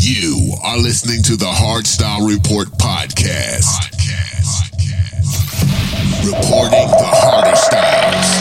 You are listening to the Hardstyle Report podcast. podcast. podcast. Reporting the harder styles.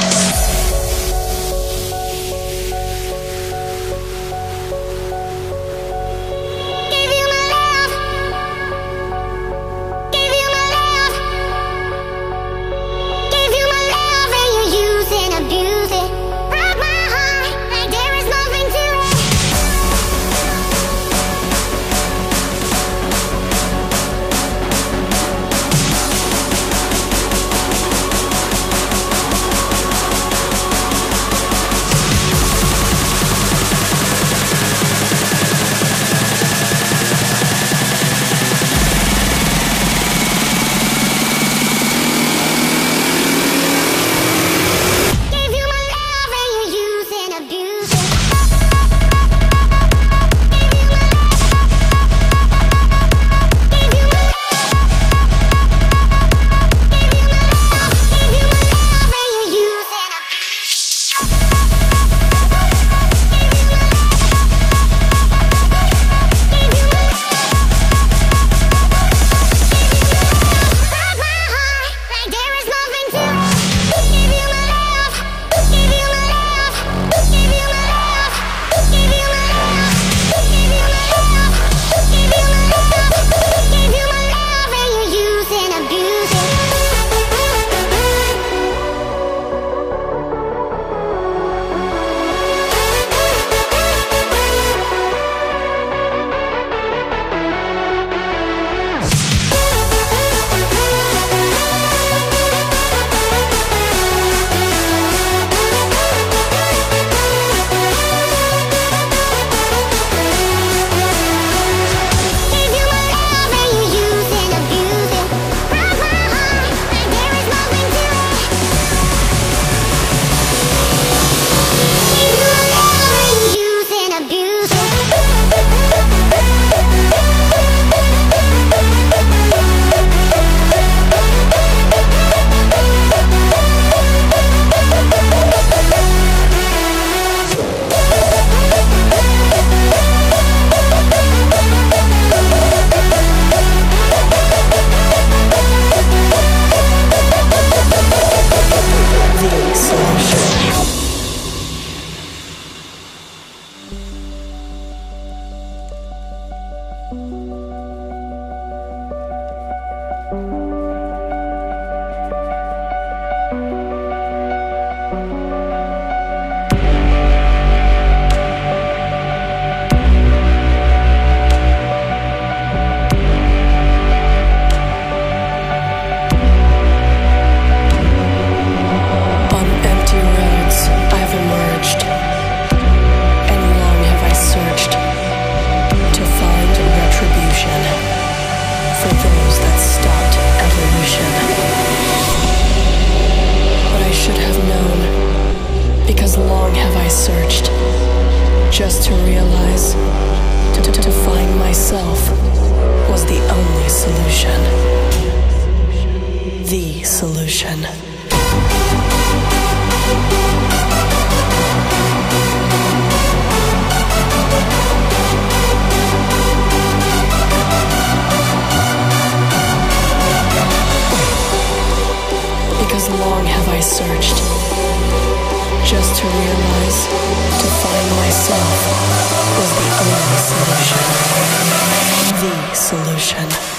The solution.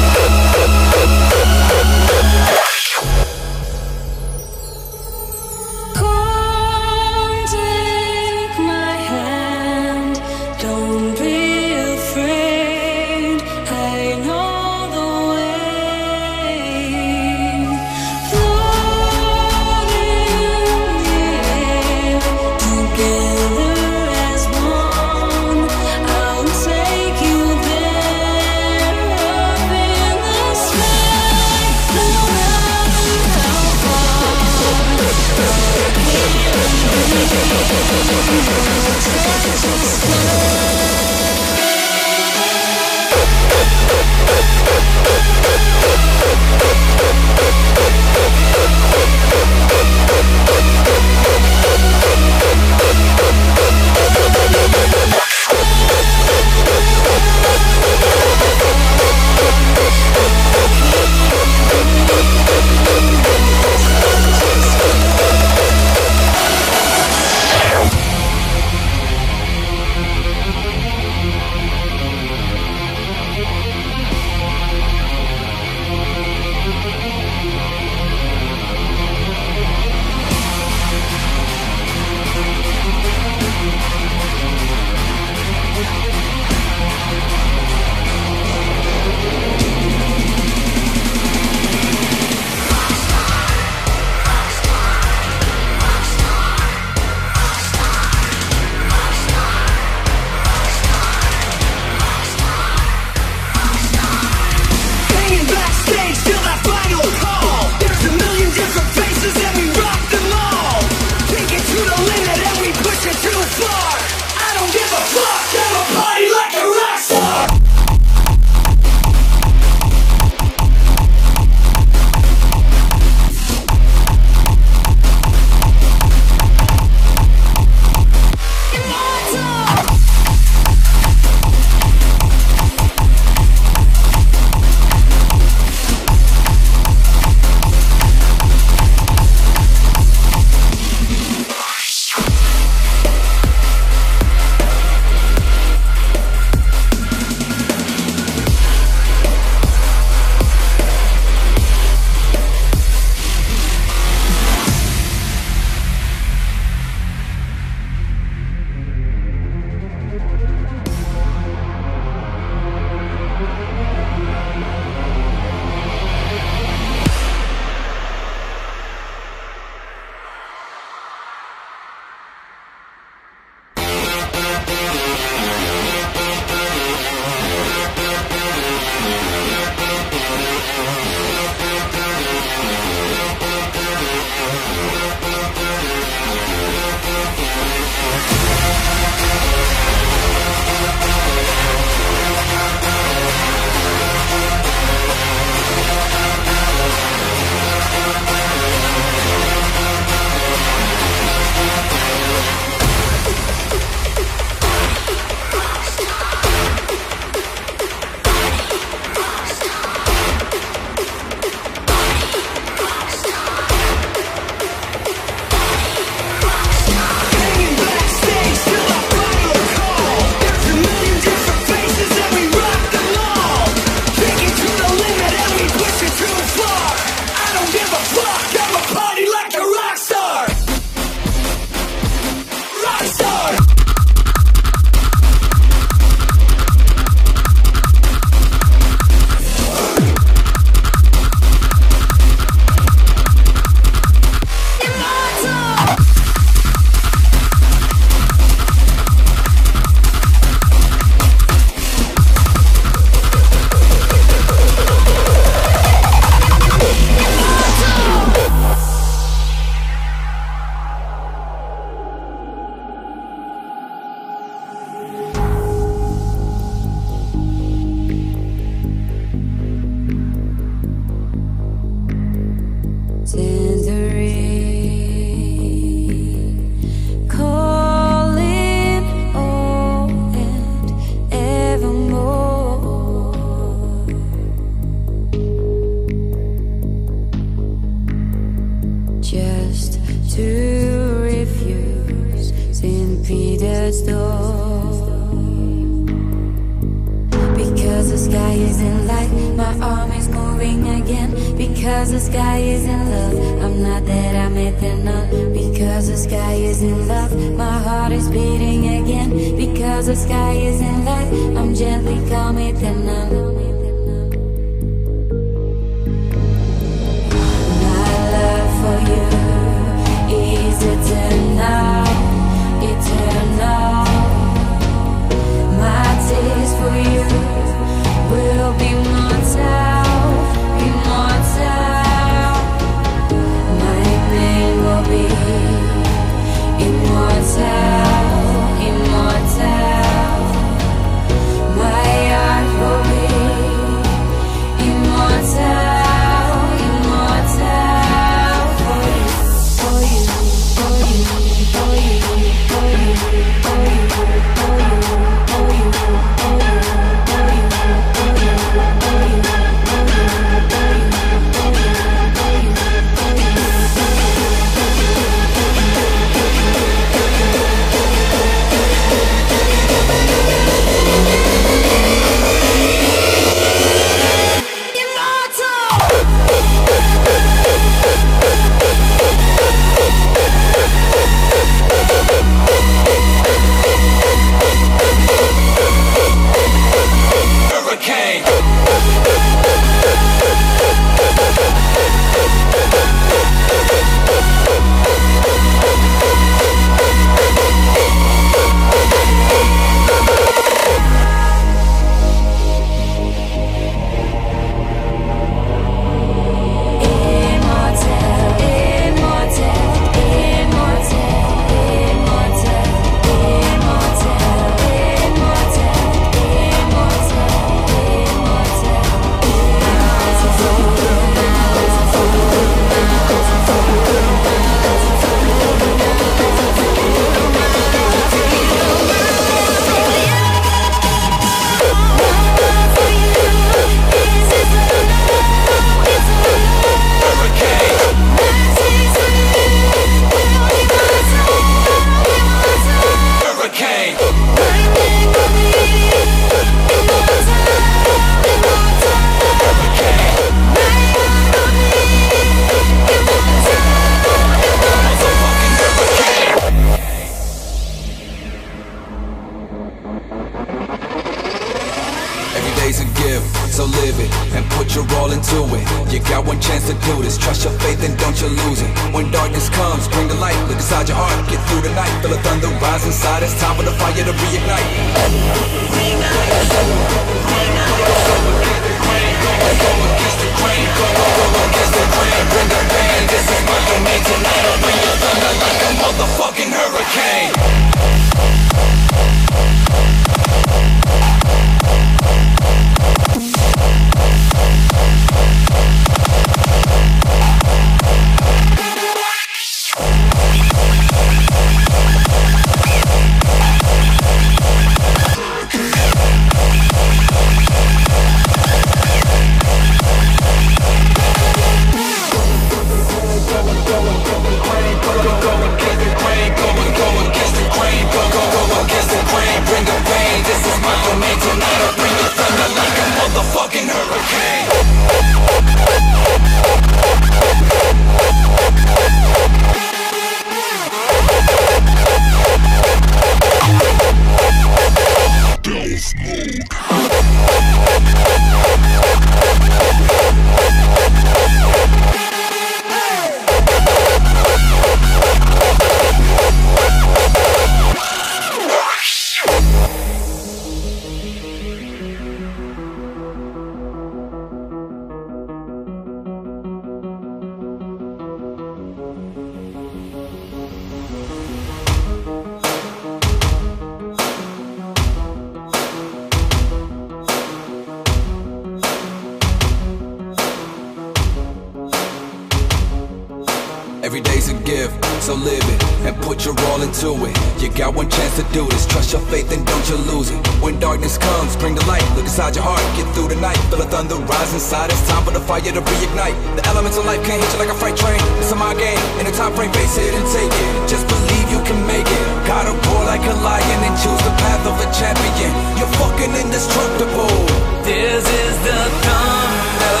So live it and put your all into it. You got one chance to do this. Trust your faith and don't you lose it. When darkness comes, bring the light. Look inside your heart, get through the night. Feel the thunder rise inside. It's time for the fire to reignite. The elements of life can't hit you like a freight train. It's a my game. In a time frame, face it and take it. Just believe you can make it. Gotta roar like a lion and choose the path of a champion. You're fucking indestructible. This is the thunder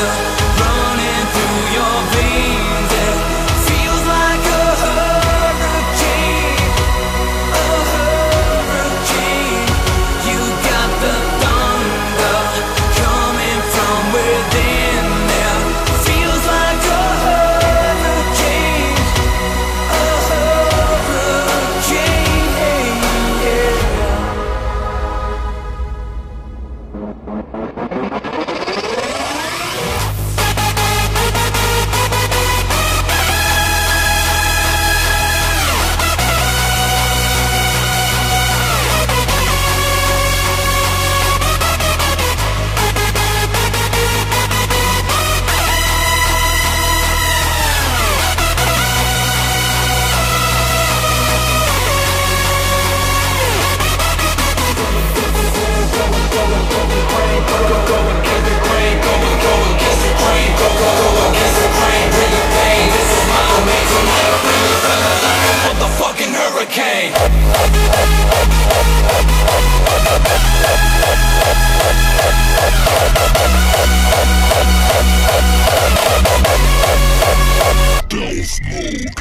running through your House Mode.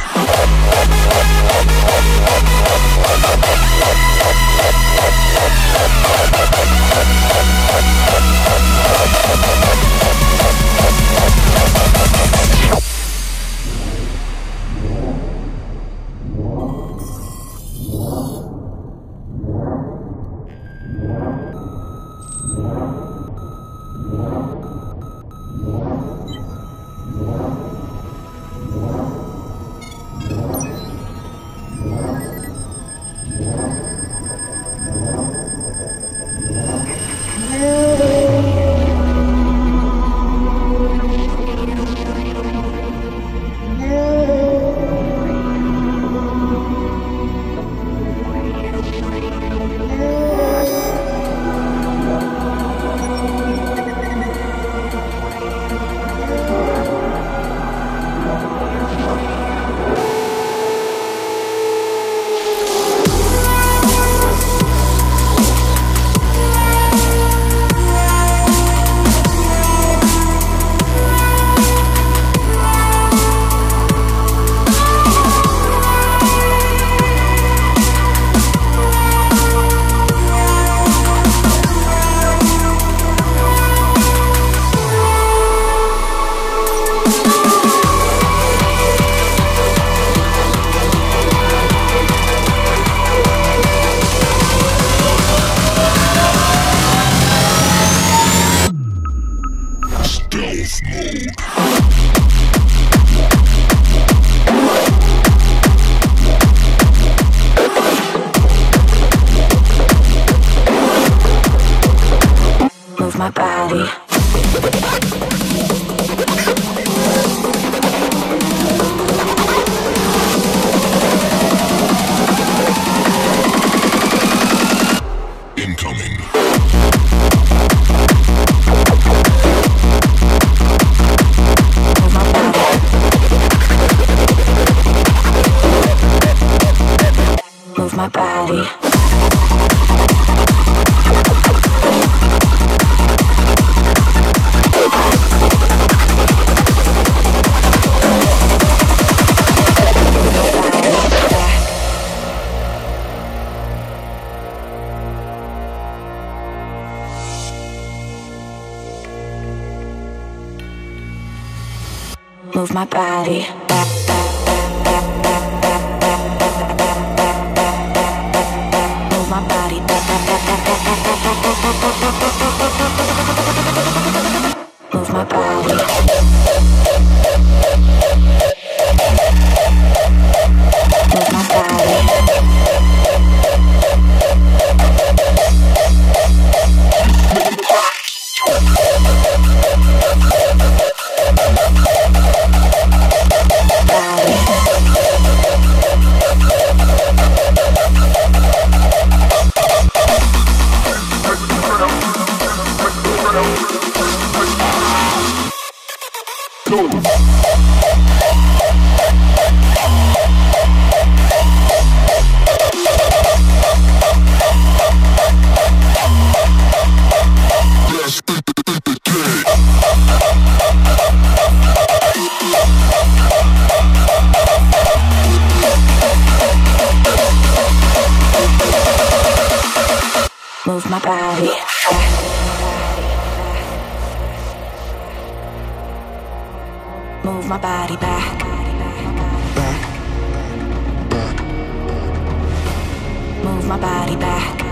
body. move my body back. Back. Back. Move my body back.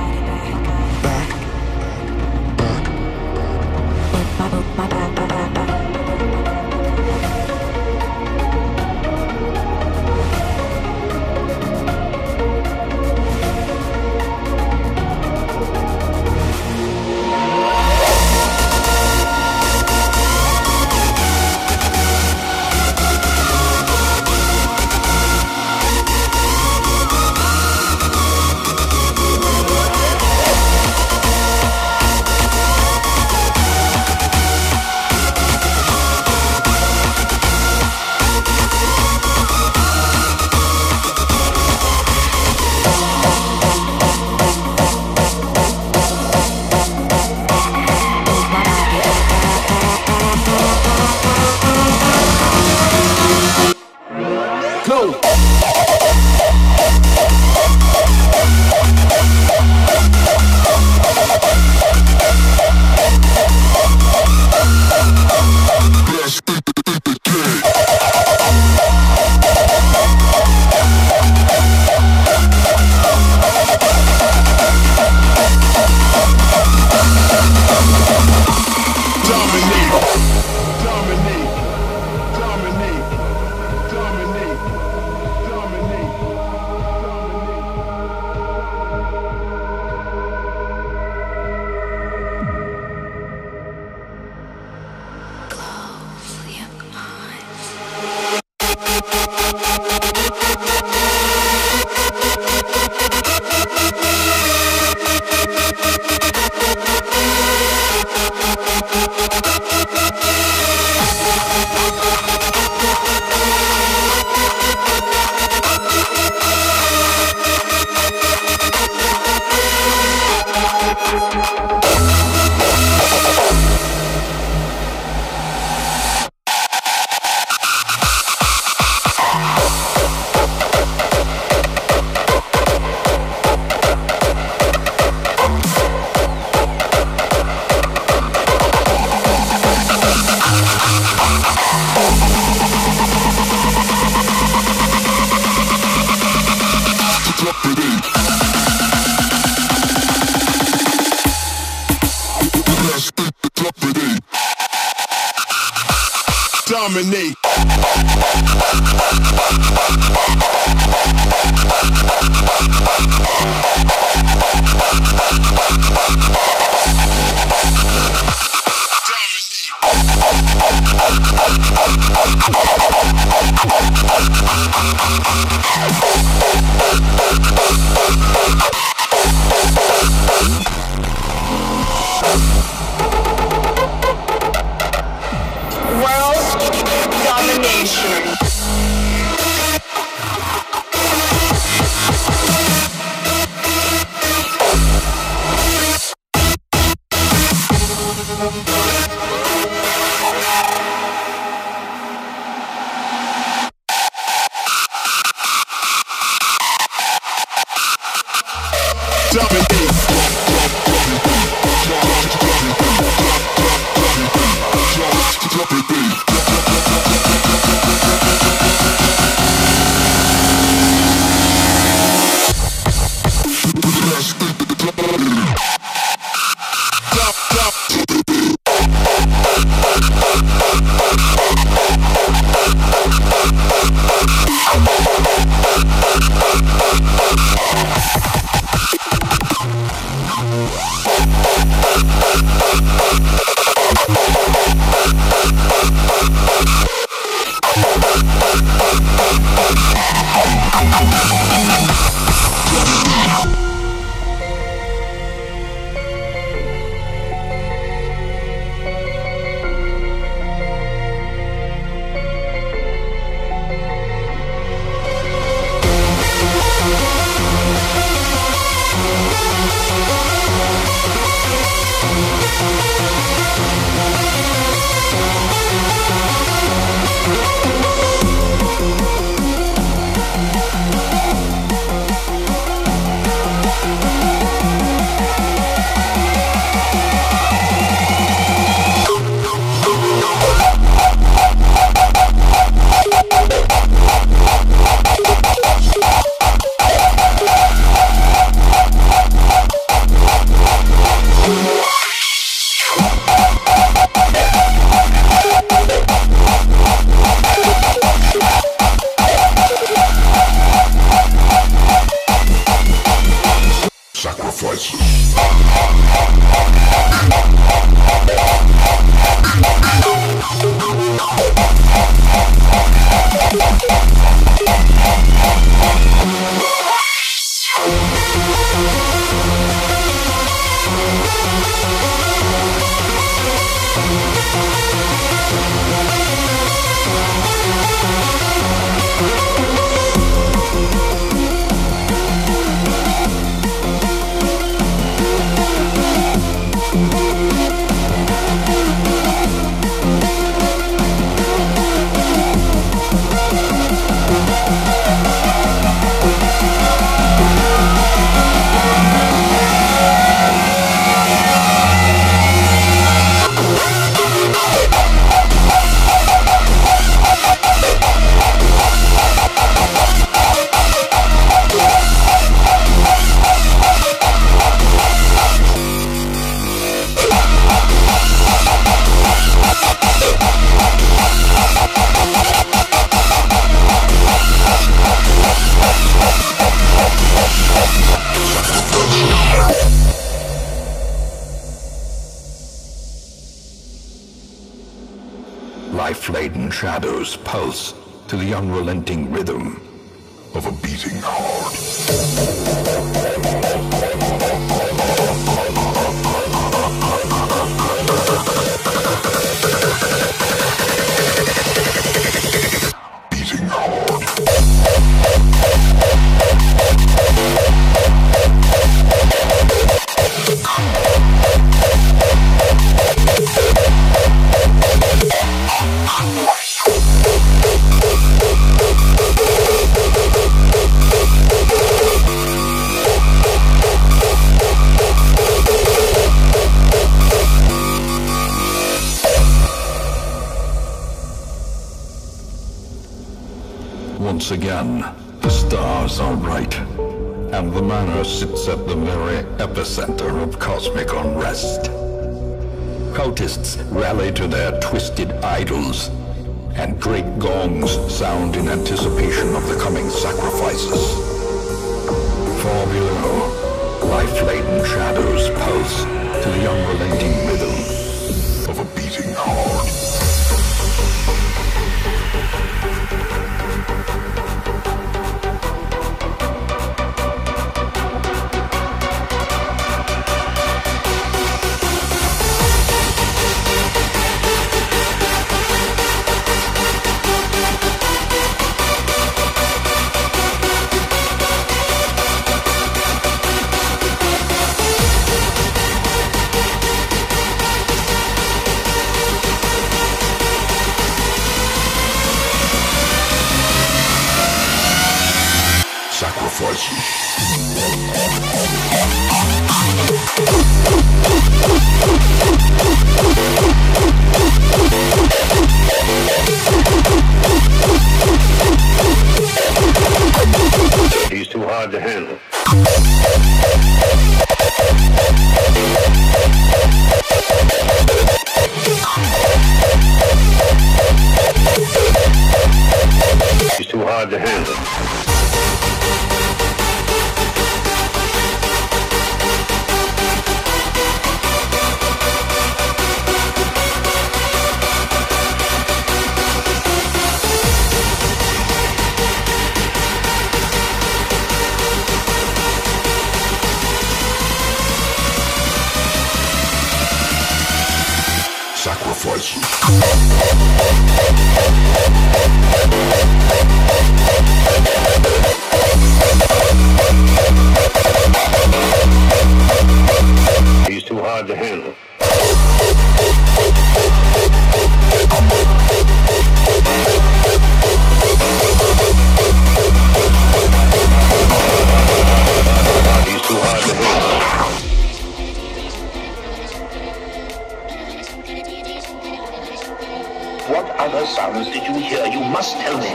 What other sounds did you hear? You must tell me.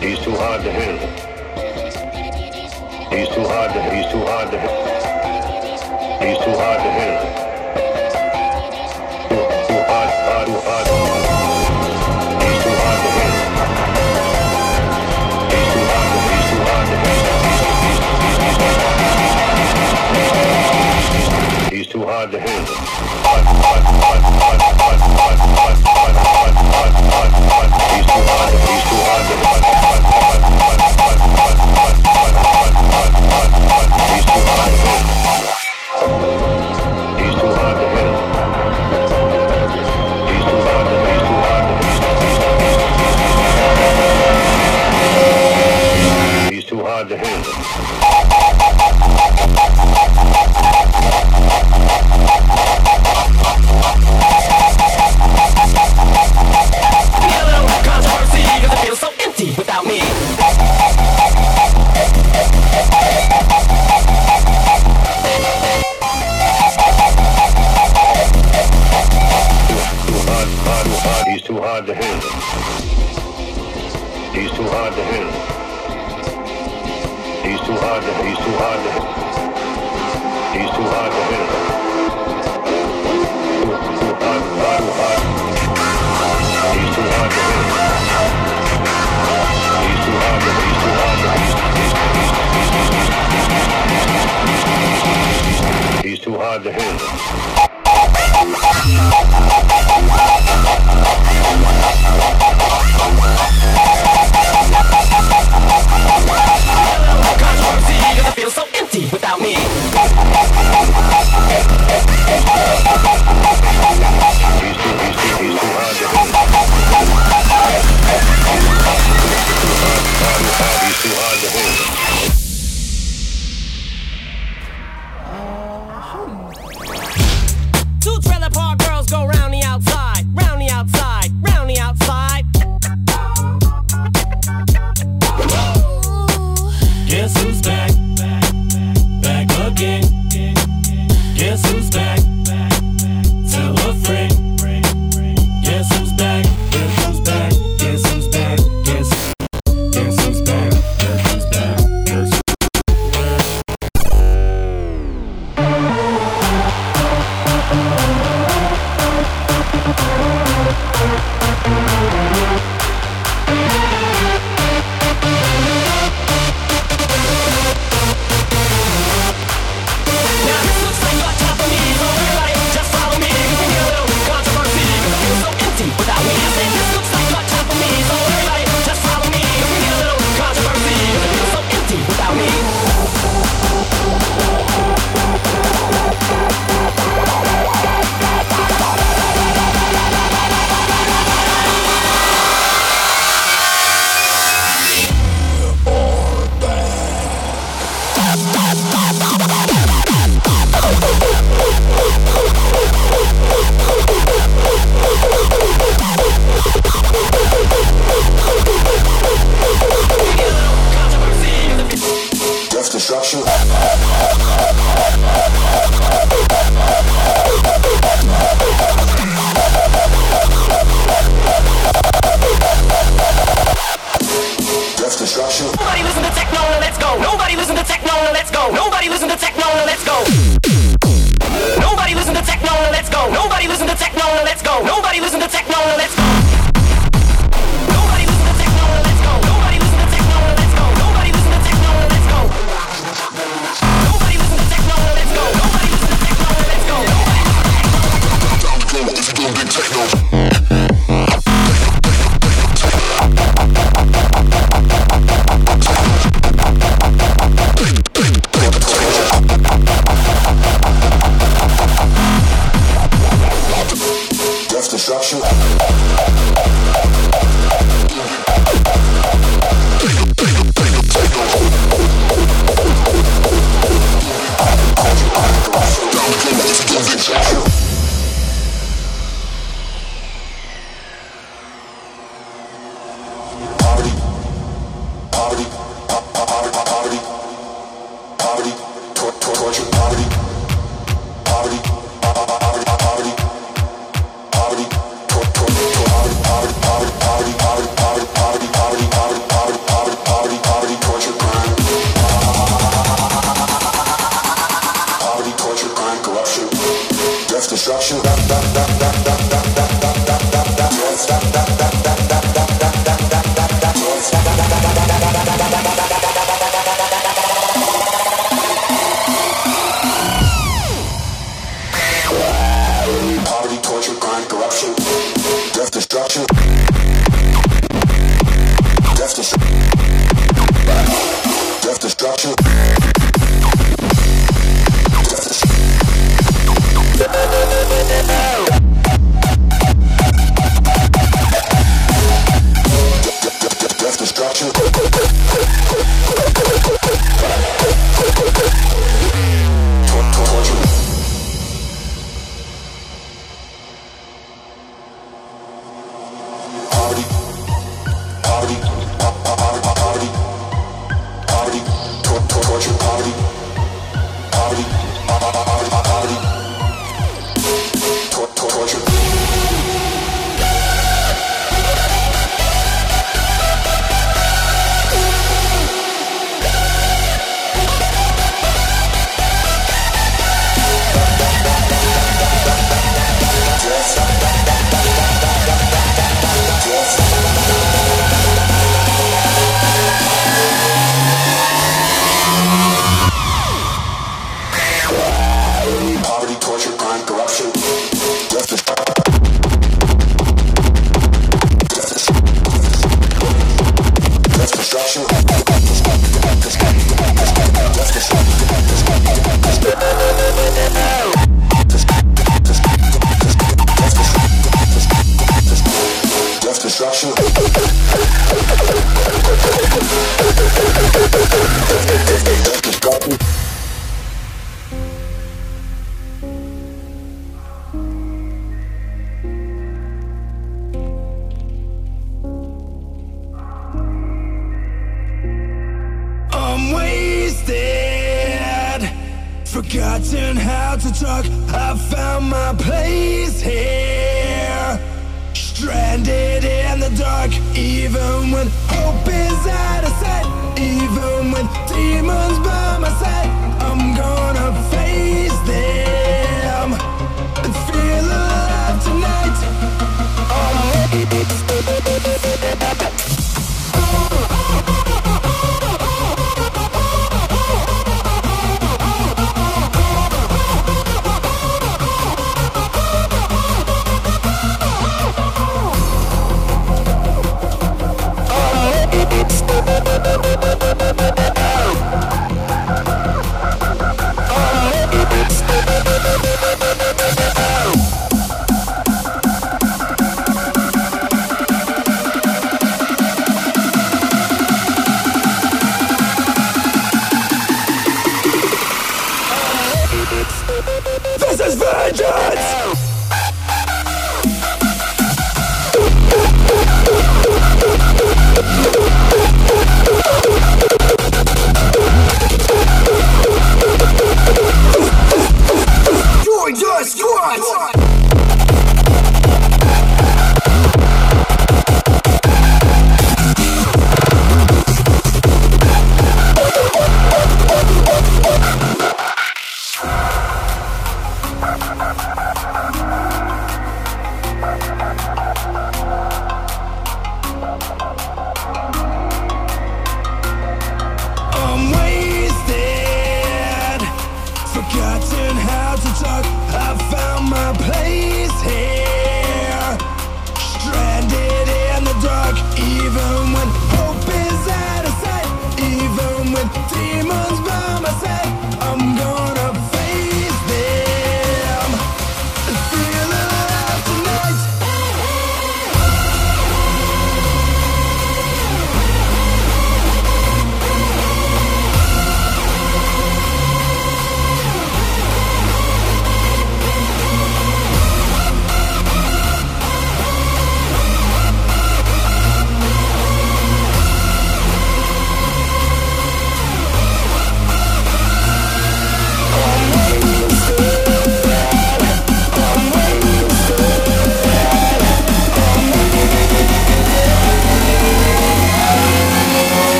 He's too hard to handle. He's too hard to. He's too hard to. He's too hard to handle. Too, too hard, hard, too hard. too hard to handle. He's too hard to, he's to hit. He's too hard to He's too hard to He's too hard to hit. Too, too hard, hard, hard. He's too hard to hit. He's too hard to He's too hard to He's too hard to handle. Without me.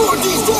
14, 14.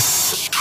Serious.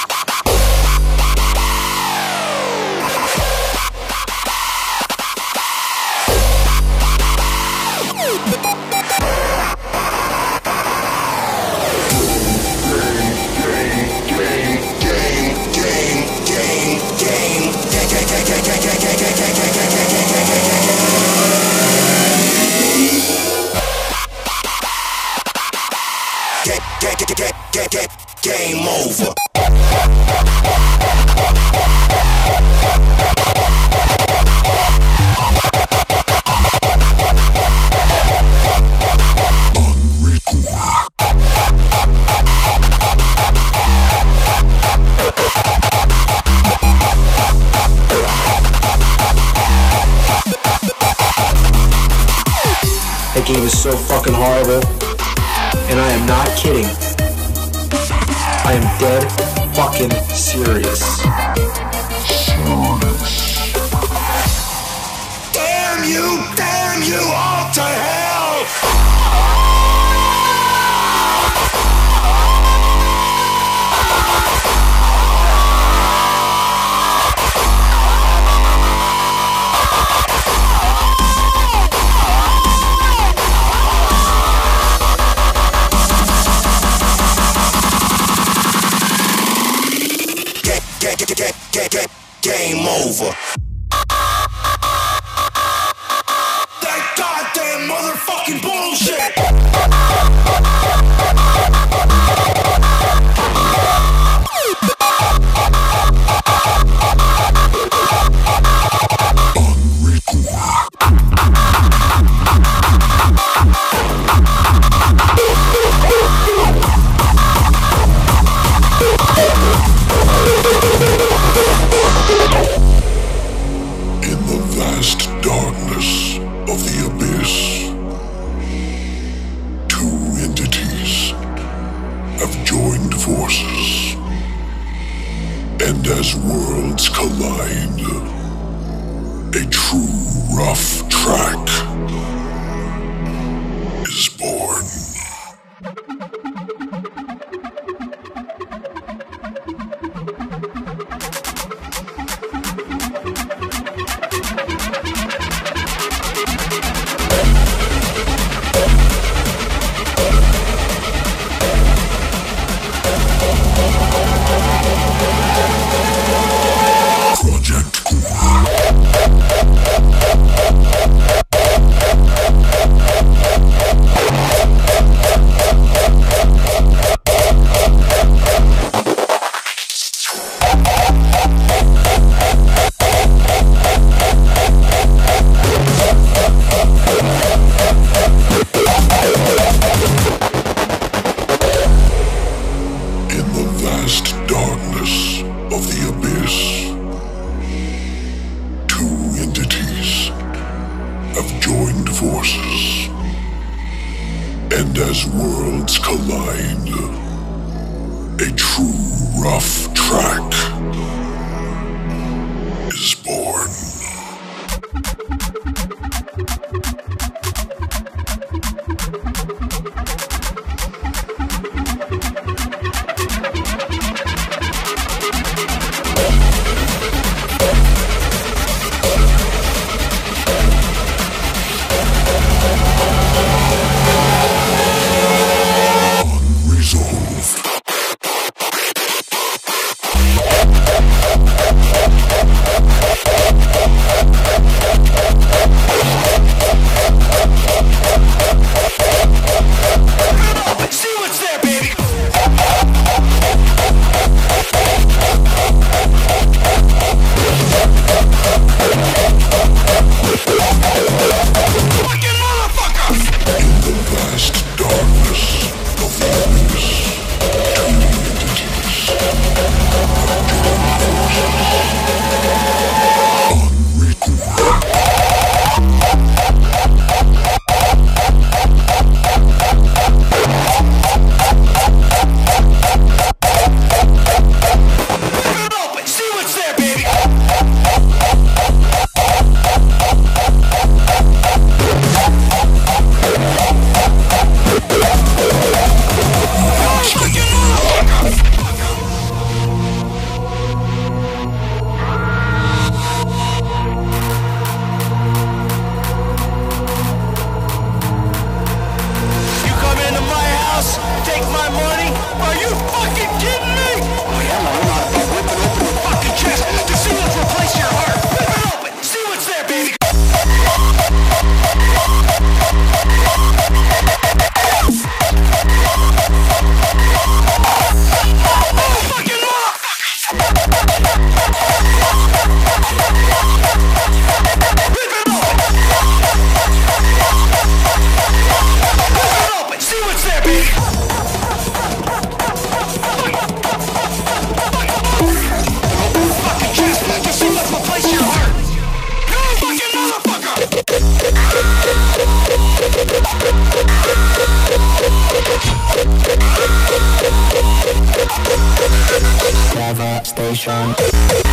Leave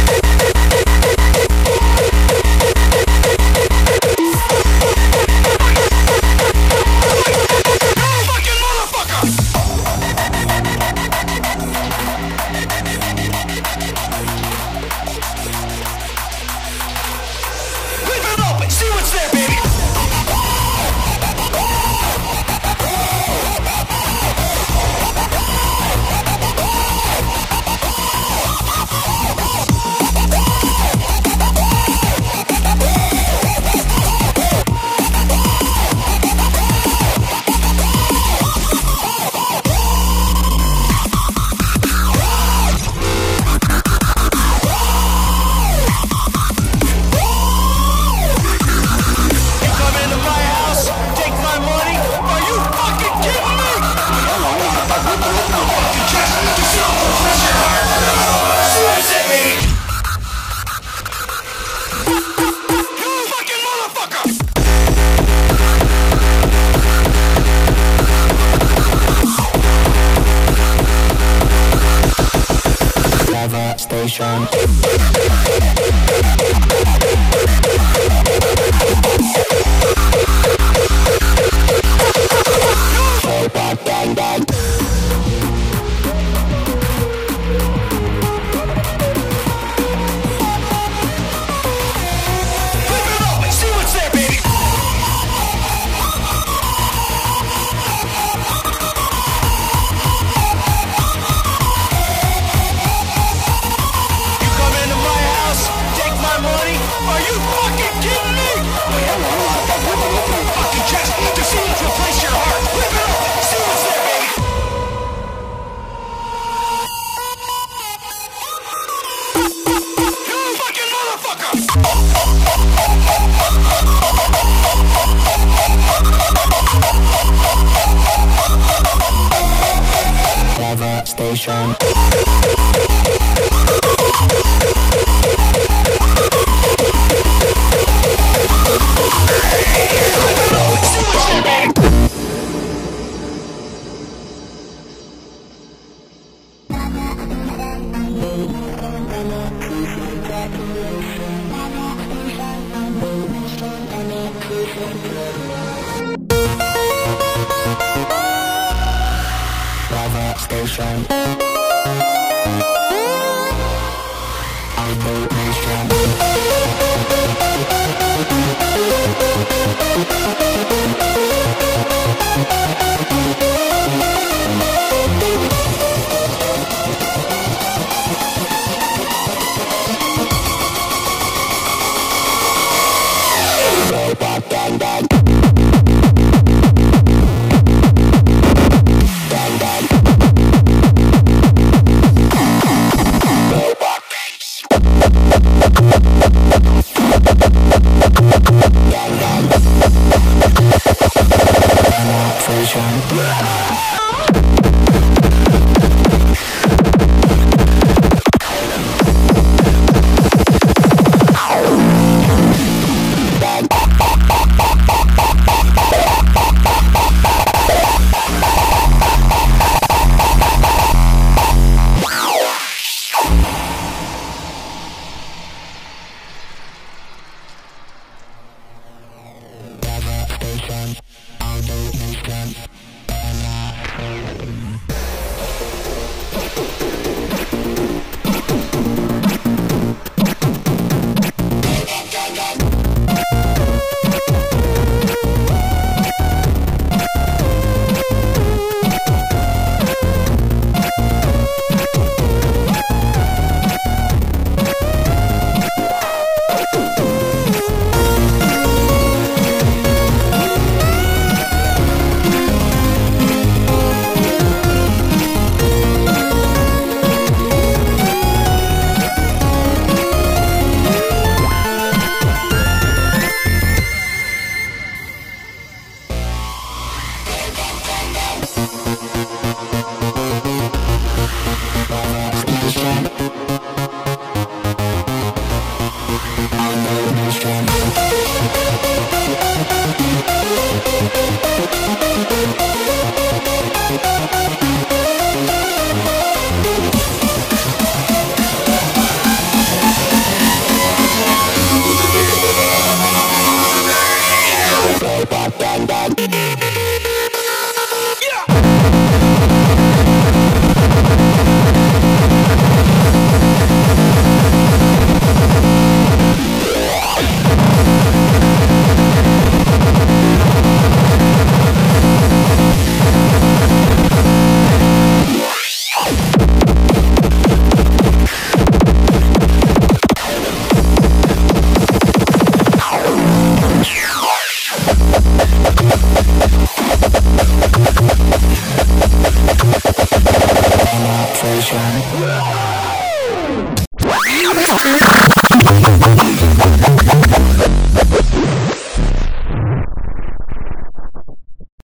Devastation.